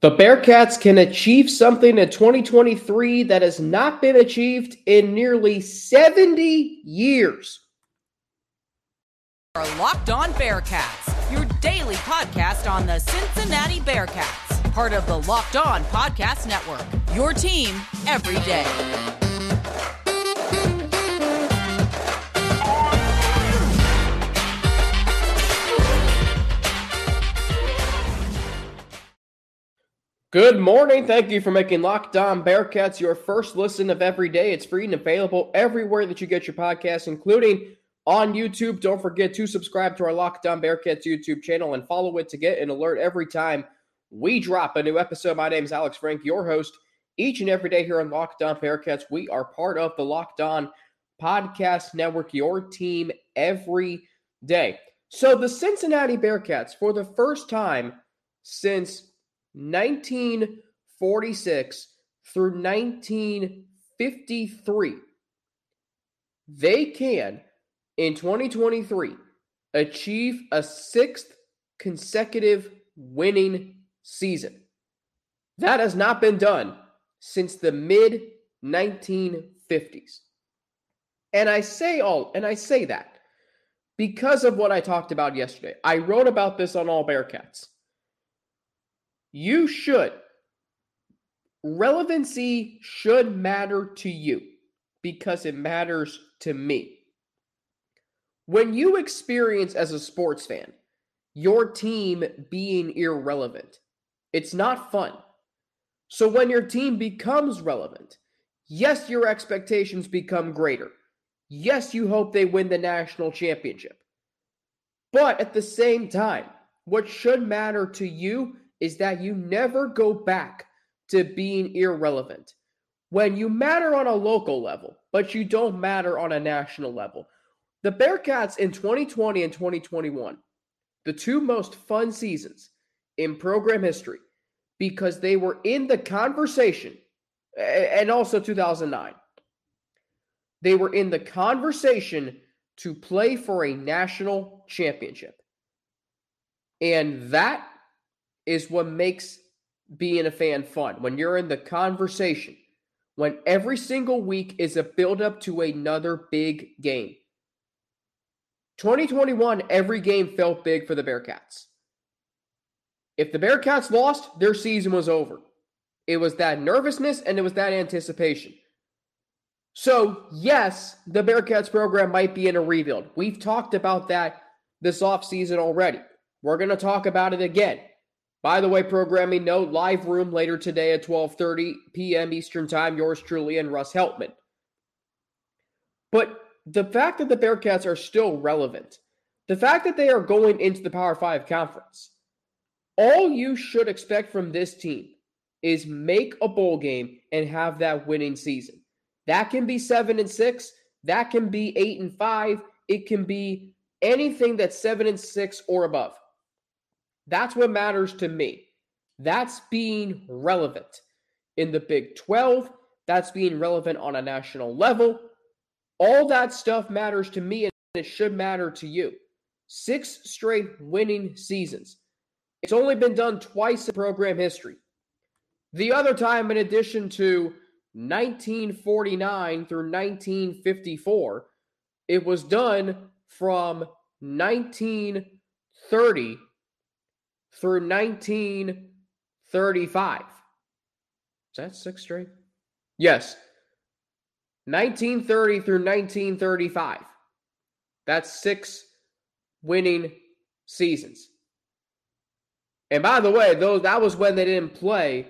The Bearcats can achieve something in 2023 that has not been achieved in nearly 70 years. Are Locked On Bearcats, your daily podcast on the Cincinnati Bearcats, part of the Locked On Podcast Network. Your team every day. Good morning. Thank you for making Locked On Bearcats your first listen of every day. It's free and available everywhere that you get your podcasts, including on YouTube. Don't forget to subscribe to our Locked On Bearcats YouTube channel and follow it to get an alert every time we drop a new episode. My name is Alex Frank, your host each and every day here on Locked On Bearcats. We are part of the Locked On Podcast Network, your team every day. So the Cincinnati Bearcats, for the first time since 1946 through 1953, they can, in 2023, achieve a sixth consecutive winning season. That has not been done since the mid 1950s. And I say all, and I say that because of what I talked about yesterday. I wrote about this on All Bearcats. You should. Relevancy should matter to you because it matters to me. When you experience as a sports fan your team being irrelevant, it's not fun. So when your team becomes relevant, yes, your expectations become greater. Yes, you hope they win the national championship. But at the same time, what should matter to you is that you never go back to being irrelevant. When you matter on a local level, but you don't matter on a national level. The Bearcats in 2020 and 2021, the two most fun seasons in program history, because they were in the conversation, and also 2009. They were in the conversation to play for a national championship. And that is what makes being a fan fun. When you're in the conversation, when every single week is a build up to another big game. 2021, every game felt big for the Bearcats. If the Bearcats lost, their season was over. It was that nervousness and it was that anticipation. So, yes, the Bearcats program might be in a rebuild. We've talked about that this offseason already. We're going to talk about it again. By the way, programming note, live room later today at 12:30 p.m. Eastern Time. Yours truly and Russ Heltman. But the fact that the Bearcats are still relevant, the fact that they are going into the Power 5 conference, all you should expect from this team is make a bowl game and have that winning season. That can be 7 and 6, that can be 8 and 5, it can be anything that's 7 and 6 or above. That's what matters to me. That's being relevant in the Big 12. That's being relevant on a national level. All that stuff matters to me and it should matter to you. Six straight winning seasons. It's only been done twice in program history. The other time, in addition to 1949 through 1954, it was done from 1930 through 1935. Is that six straight? Yes. 1930 through 1935. That's six winning seasons. And by the way, those that was when they didn't play.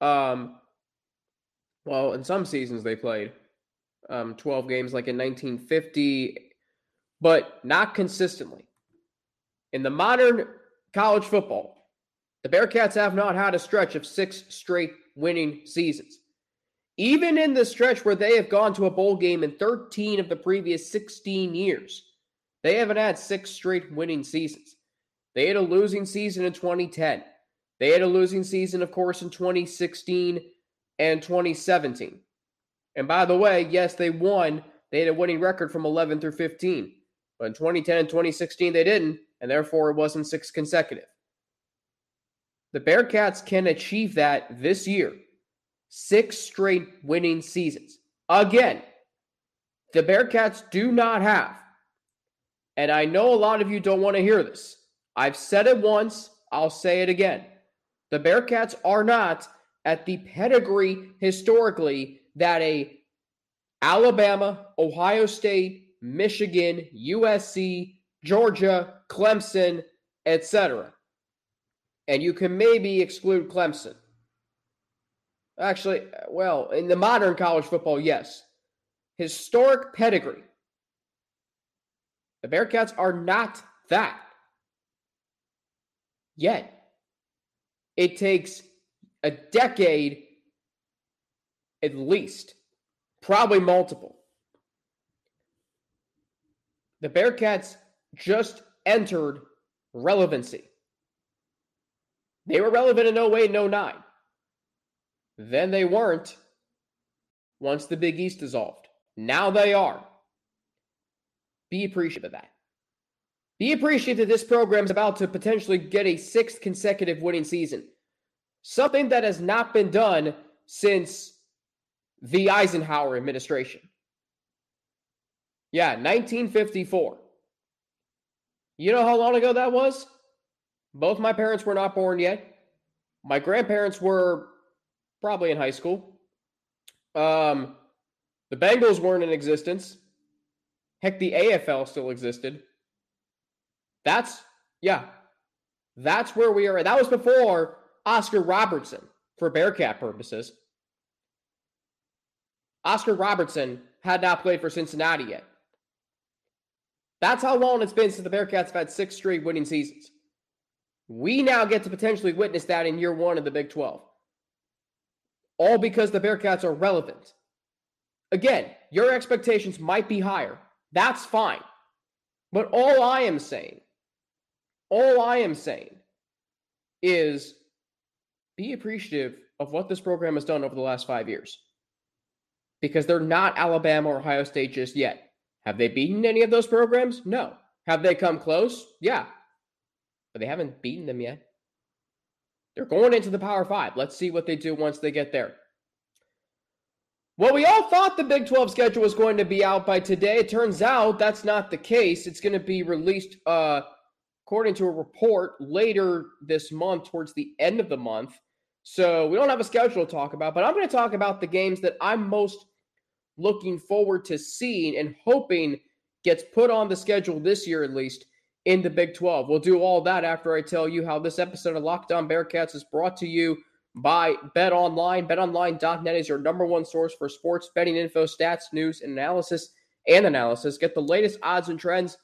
Um, well, in some seasons they played um, 12 games, like in 1950, but not consistently. In the modern college football, the Bearcats have not had a stretch of six straight winning seasons. Even in the stretch where they have gone to a bowl game in 13 of the previous 16 years, they haven't had six straight winning seasons. They had a losing season in 2010. They had a losing season, of course, in 2016 and 2017. And by the way, yes, they won. They had a winning record from 11 through 15. But in 2010 and 2016, they didn't and therefore it wasn't six consecutive. the Bearcats can achieve that this year. Six straight winning seasons. Again, the Bearcats do not have, and I know a lot of you don't want to hear this. I've said it once, I'll say it again. The Bearcats are not at the pedigree historically that a Alabama, Ohio State, Michigan, USC, Georgia, Clemson, etc. And you can maybe exclude Clemson. Actually, well, in the modern college football, yes. Historic pedigree. The Bearcats are not that. Yet. It takes a decade at least, probably multiple. The Bearcats just entered relevancy. They were relevant in 08 and 09. Then they weren't once the Big East dissolved. Now they are. Be appreciative of that. Be appreciative that this program is about to potentially get a sixth consecutive winning season. Something that has not been done since the Eisenhower administration. Yeah, 1954. You know how long ago that was? Both my parents were not born yet. My grandparents were probably in high school. Um, the Bengals weren't in existence. Heck, the AFL still existed. That's, yeah, that's where we are. That was before Oscar Robertson for Bearcat purposes. Oscar Robertson had not played for Cincinnati yet. That's how long it's been since the Bearcats have had six straight winning seasons. We now get to potentially witness that in year one of the Big 12. All because the Bearcats are relevant. Again, your expectations might be higher. That's fine. But all I am saying, all I am saying is be appreciative of what this program has done over the last five years. Because they're not Alabama or Ohio State just yet. Have they beaten any of those programs? No. Have they come close? Yeah but they haven't beaten them yet. They're going into the Power Five. Let's see what they do once they get there. Well, we all thought the Big 12 schedule was going to be out by today. It turns out that's not the case. It's going to be released, uh, according to a report, later this month, towards the end of the month. So we don't have a schedule to talk about, but I'm going to talk about the games that I'm most looking forward to seeing and hoping gets put on the schedule this year at least in the Big 12. We'll do all that after I tell you how this episode of Locked On Bearcats is brought to you by Bet Online. BetOnline.net is your number one source for sports betting info, stats, news, and analysis and analysis. Get the latest odds and trends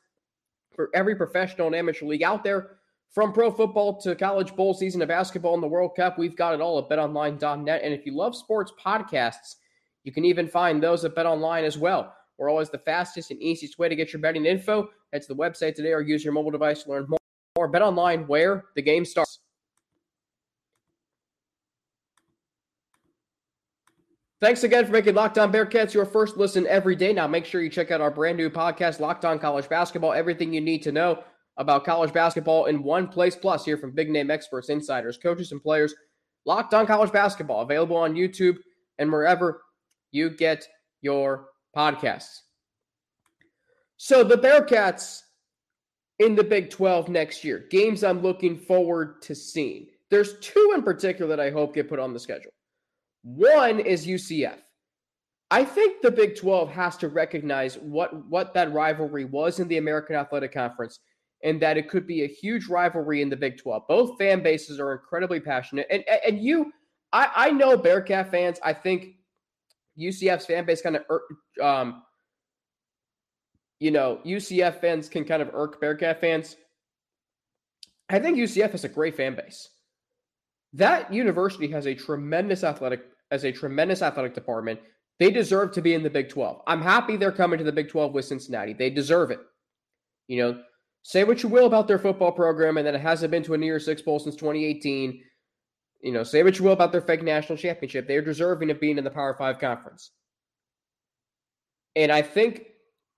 for every professional and amateur league out there. From pro football to college bowl season to basketball and the World Cup, we've got it all at betonline.net. And if you love sports podcasts, you can even find those at BetOnline as well. We're always the fastest and easiest way to get your betting info. Head to the website today or use your mobile device to learn more. Or bet online where the game starts. Thanks again for making Locked On Bearcats your first listen every day. Now, make sure you check out our brand new podcast, Locked On College Basketball. Everything you need to know about college basketball in one place. Plus, hear from big name experts, insiders, coaches, and players. Locked On College Basketball, available on YouTube and wherever you get your podcasts. So the Bearcats in the Big 12 next year, games I'm looking forward to seeing. There's two in particular that I hope get put on the schedule. One is UCF. I think the Big 12 has to recognize what, what that rivalry was in the American Athletic Conference and that it could be a huge rivalry in the Big 12. Both fan bases are incredibly passionate. And, and you, I, I know Bearcat fans, I think UCF's fan base kind of, um, you know, UCF fans can kind of irk Bearcat fans. I think UCF has a great fan base. That university has a tremendous athletic, as a tremendous athletic department. They deserve to be in the Big 12. I'm happy they're coming to the Big 12 with Cincinnati. They deserve it. You know, say what you will about their football program and that it hasn't been to a New Six Bowl since 2018. You know, say what you will about their fake national championship. They're deserving of being in the Power Five conference. And I think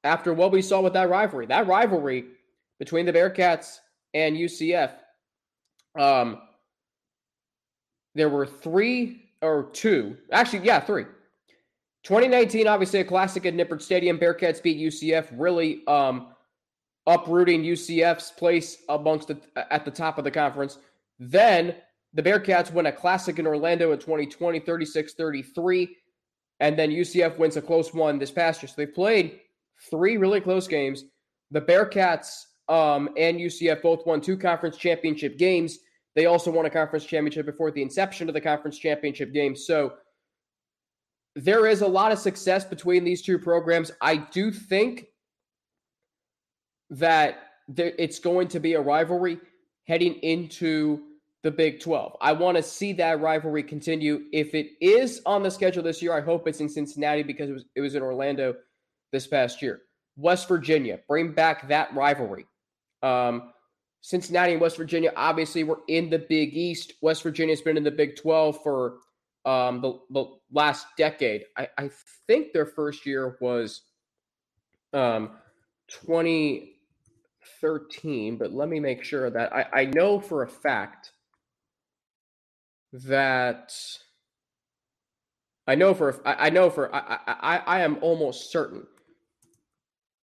after what we saw with that rivalry, that rivalry between the Bearcats and UCF, um, there were three or two, actually, yeah, three. 2019, obviously a classic at Nippert Stadium. Bearcats beat UCF, really um, uprooting UCF's place amongst the at the top of the conference. Then the Bearcats win a classic in Orlando in 2020, 36-33, and then UCF wins a close one this past year. So they played three really close games. The Bearcats um, and UCF both won two conference championship games. They also won a conference championship before the inception of the conference championship game. So there is a lot of success between these two programs. I do think that it's going to be a rivalry heading into the Big 12. I want to see that rivalry continue. If it is on the schedule this year, I hope it's in Cincinnati because it was it was in Orlando this past year. West Virginia, bring back that rivalry. Um, Cincinnati and West Virginia, obviously, were in the Big East. West Virginia's been in the Big 12 for um, the, the last decade. I, I think their first year was um, 2013, but let me make sure that I, I know for a fact that I know for I, know for I, I I am almost certain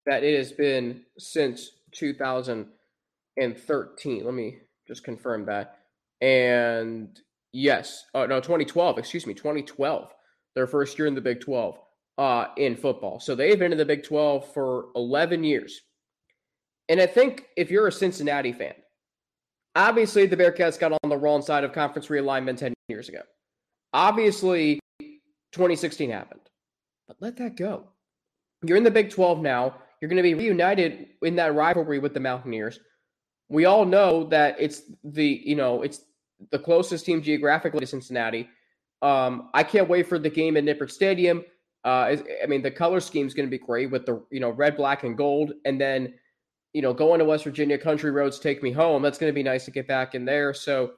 that it has been since 2013. Let me just confirm that. And yes, oh no, 2012, excuse me, 2012. Their first year in the Big 12 uh, in football. So they've been in the Big 12 for 11 years. And I think if you're a Cincinnati fan, obviously the Bearcats got on the wrong side of conference realignment 10 years ago. Obviously, 2016 happened. But let that go. You're in the Big 12 now. You're going to be reunited in that rivalry with the Mountaineers we all know that it's the you know it's the closest team geographically to Cincinnati. Um, I can't wait for the game at Nippert Stadium. Uh, I mean, the color scheme is going to be great with the you know red, black, and gold, and then you know going to West Virginia, country roads take me home. That's going to be nice to get back in there. So,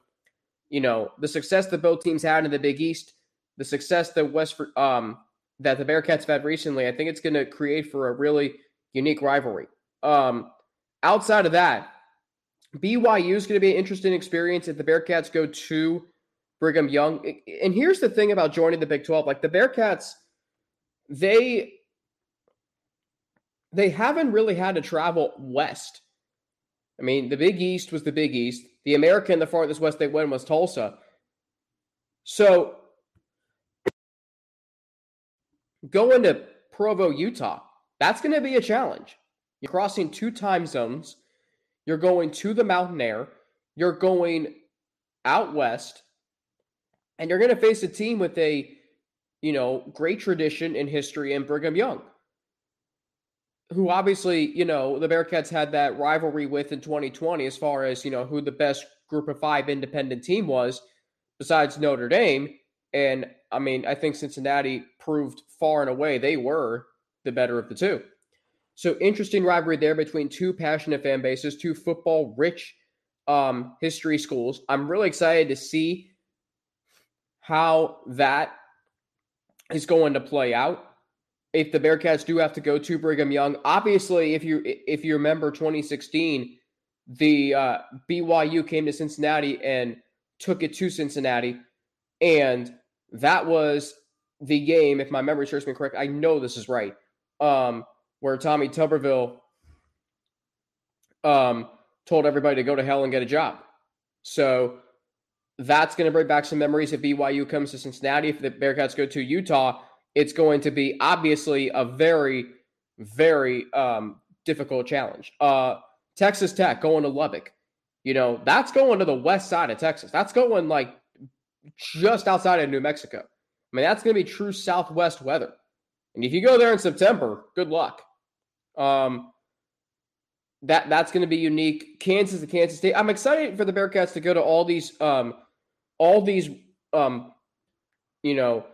you know, the success that both teams had in the Big East, the success that West um that the Bearcats have had recently, I think it's going to create for a really unique rivalry. Um, outside of that, BYU is going to be an interesting experience if the Bearcats go to Brigham Young. And here's the thing about joining the Big 12 like the Bearcats, they they haven't really had to travel west. I mean, the Big East was the Big East. The American, the farthest west they went was Tulsa. So going to Provo, Utah, that's going to be a challenge. You're crossing two time zones. You're going to the mountain air. You're going out west. And you're going to face a team with a, you know, great tradition in history in Brigham Young, who obviously, you know, the Bearcats had that rivalry with in 2020 as far as, you know, who the best group of five independent team was besides Notre Dame. And I mean, I think Cincinnati proved far and away they were the better of the two. So interesting rivalry there between two passionate fan bases, two football rich um, history schools. I'm really excited to see how that is going to play out. If the Bearcats do have to go to Brigham Young, obviously, if you if you remember 2016, the uh, BYU came to Cincinnati and took it to Cincinnati, and that was the game. If my memory serves me correct, I know this is right. Um, where Tommy Tuberville um, told everybody to go to hell and get a job. So that's going to bring back some memories if BYU comes to Cincinnati. If the Bearcats go to Utah, it's going to be obviously a very, very um, difficult challenge. Uh, Texas Tech going to Lubbock. You know, that's going to the west side of Texas. That's going like just outside of New Mexico. I mean, that's going to be true southwest weather. And if you go there in September, good luck. Um, that that's going to be unique. Kansas to Kansas State. I'm excited for the Bearcats to go to all these um, all these um, you know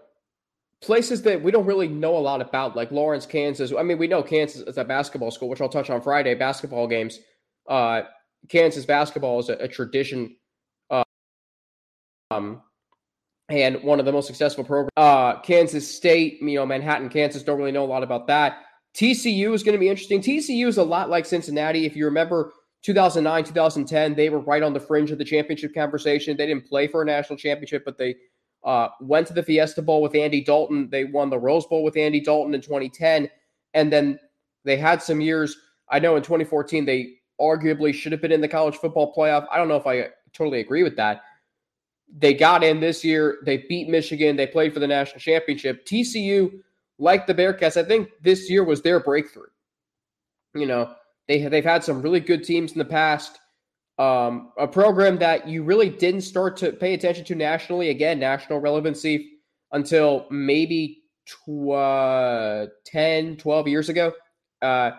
places that we don't really know a lot about, like Lawrence, Kansas. I mean, we know Kansas is a basketball school, which I'll touch on Friday. Basketball games. Uh, Kansas basketball is a, a tradition. Uh, um, and one of the most successful programs. Uh, Kansas State, you know, Manhattan, Kansas. Don't really know a lot about that. TCU is going to be interesting. TCU is a lot like Cincinnati. If you remember 2009, 2010, they were right on the fringe of the championship conversation. They didn't play for a national championship, but they uh, went to the Fiesta Bowl with Andy Dalton. They won the Rose Bowl with Andy Dalton in 2010. And then they had some years. I know in 2014, they arguably should have been in the college football playoff. I don't know if I totally agree with that. They got in this year. They beat Michigan. They played for the national championship. TCU, like the Bearcats, I think this year was their breakthrough. You know, they they've had some really good teams in the past. Um, a program that you really didn't start to pay attention to nationally, again, national relevancy until maybe tw- uh, 10, 12 years ago, uh,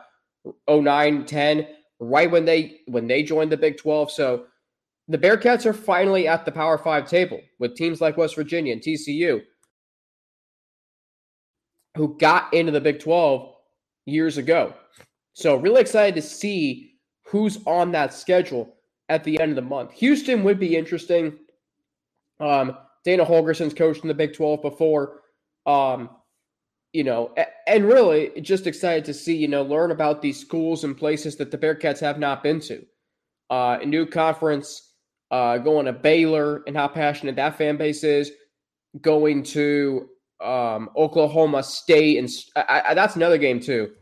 09, 10, right when they when they joined the Big 12. So the Bearcats are finally at the Power Five table with teams like West Virginia and TCU, who got into the Big 12 years ago. So, really excited to see who's on that schedule at the end of the month. Houston would be interesting. Um, Dana Holgorsen's coached in the Big 12 before. Um, you know, and really just excited to see, you know, learn about these schools and places that the Bearcats have not been to. Uh, a new conference, uh, going to Baylor and how passionate that fan base is, going to um, Oklahoma State, and I, I, that's another game too.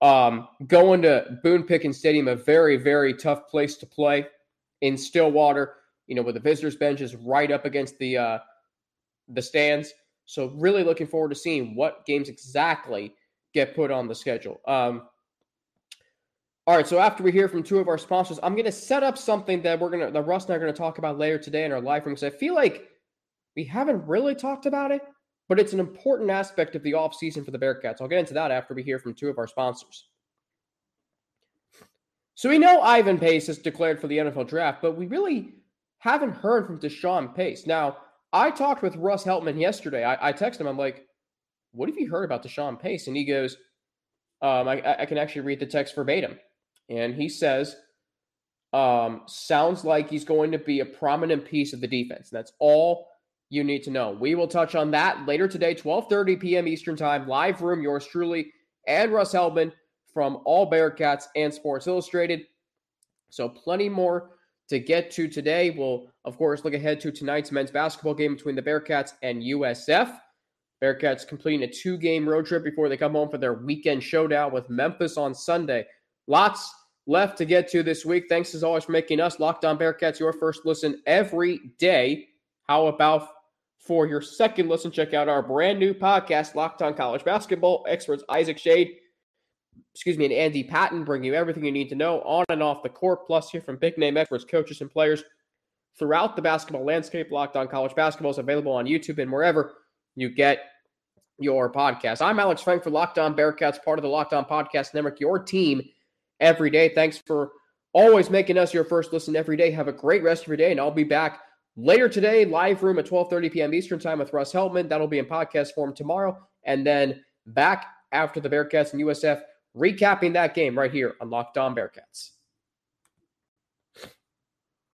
Um, going to Boone Pickens Stadium, a very, very tough place to play in Stillwater. You know, where the visitors bench is right up against the uh, the stands. So really looking forward to seeing what games exactly get put on the schedule. Um, all right, so after we hear from two of our sponsors, I'm going to set up something that we're going to, that Russ and I are going to talk about later today in our live room because I feel like we haven't really talked about it, but it's an important aspect of the offseason for the Bearcats. I'll get into that after we hear from two of our sponsors. So we know Ivan Pace has declared for the NFL draft, but we really haven't heard from DeShawn Pace. Now, I talked with Russ Heltman yesterday. I, I texted him, I'm like, what have you heard about DeShawn Pace? And he goes, um, I, I can actually read the text verbatim and he says, um, sounds like he's going to be a prominent piece of the defense. That's all you need to know. We will touch on that later today, 12:30 p.m. Eastern Time, live room. Yours truly and Russ Heltman from All Bearcats and Sports Illustrated. So plenty more to get to today. We'll of course look ahead to tonight's men's basketball game between the Bearcats and USF. Bearcats completing a two-game road trip before they come home for their weekend showdown with Memphis on Sunday. Lots left to get to this week. Thanks as always for making us Locked On Bearcats your first listen every day. How about for your second listen? Check out our brand new podcast, Locked On College Basketball. Experts Isaac Shade, excuse me, and Andy Patton bring you everything you need to know on and off the court. Plus, here from big name experts, coaches, and players throughout the basketball landscape. Locked On College Basketball is available on YouTube and wherever you get your podcast. I'm Alex Frank for Locked On Bearcats, part of the Locked On Podcast Network, your team every day. Thanks for always making us your first listen every day. Have a great rest of your day, and I'll be back later today, live room at 12:30 p.m. Eastern Time with Russ Heltman. That'll be in podcast form tomorrow, and then back after the Bearcats and USF, recapping that game right here on Locked On Bearcats.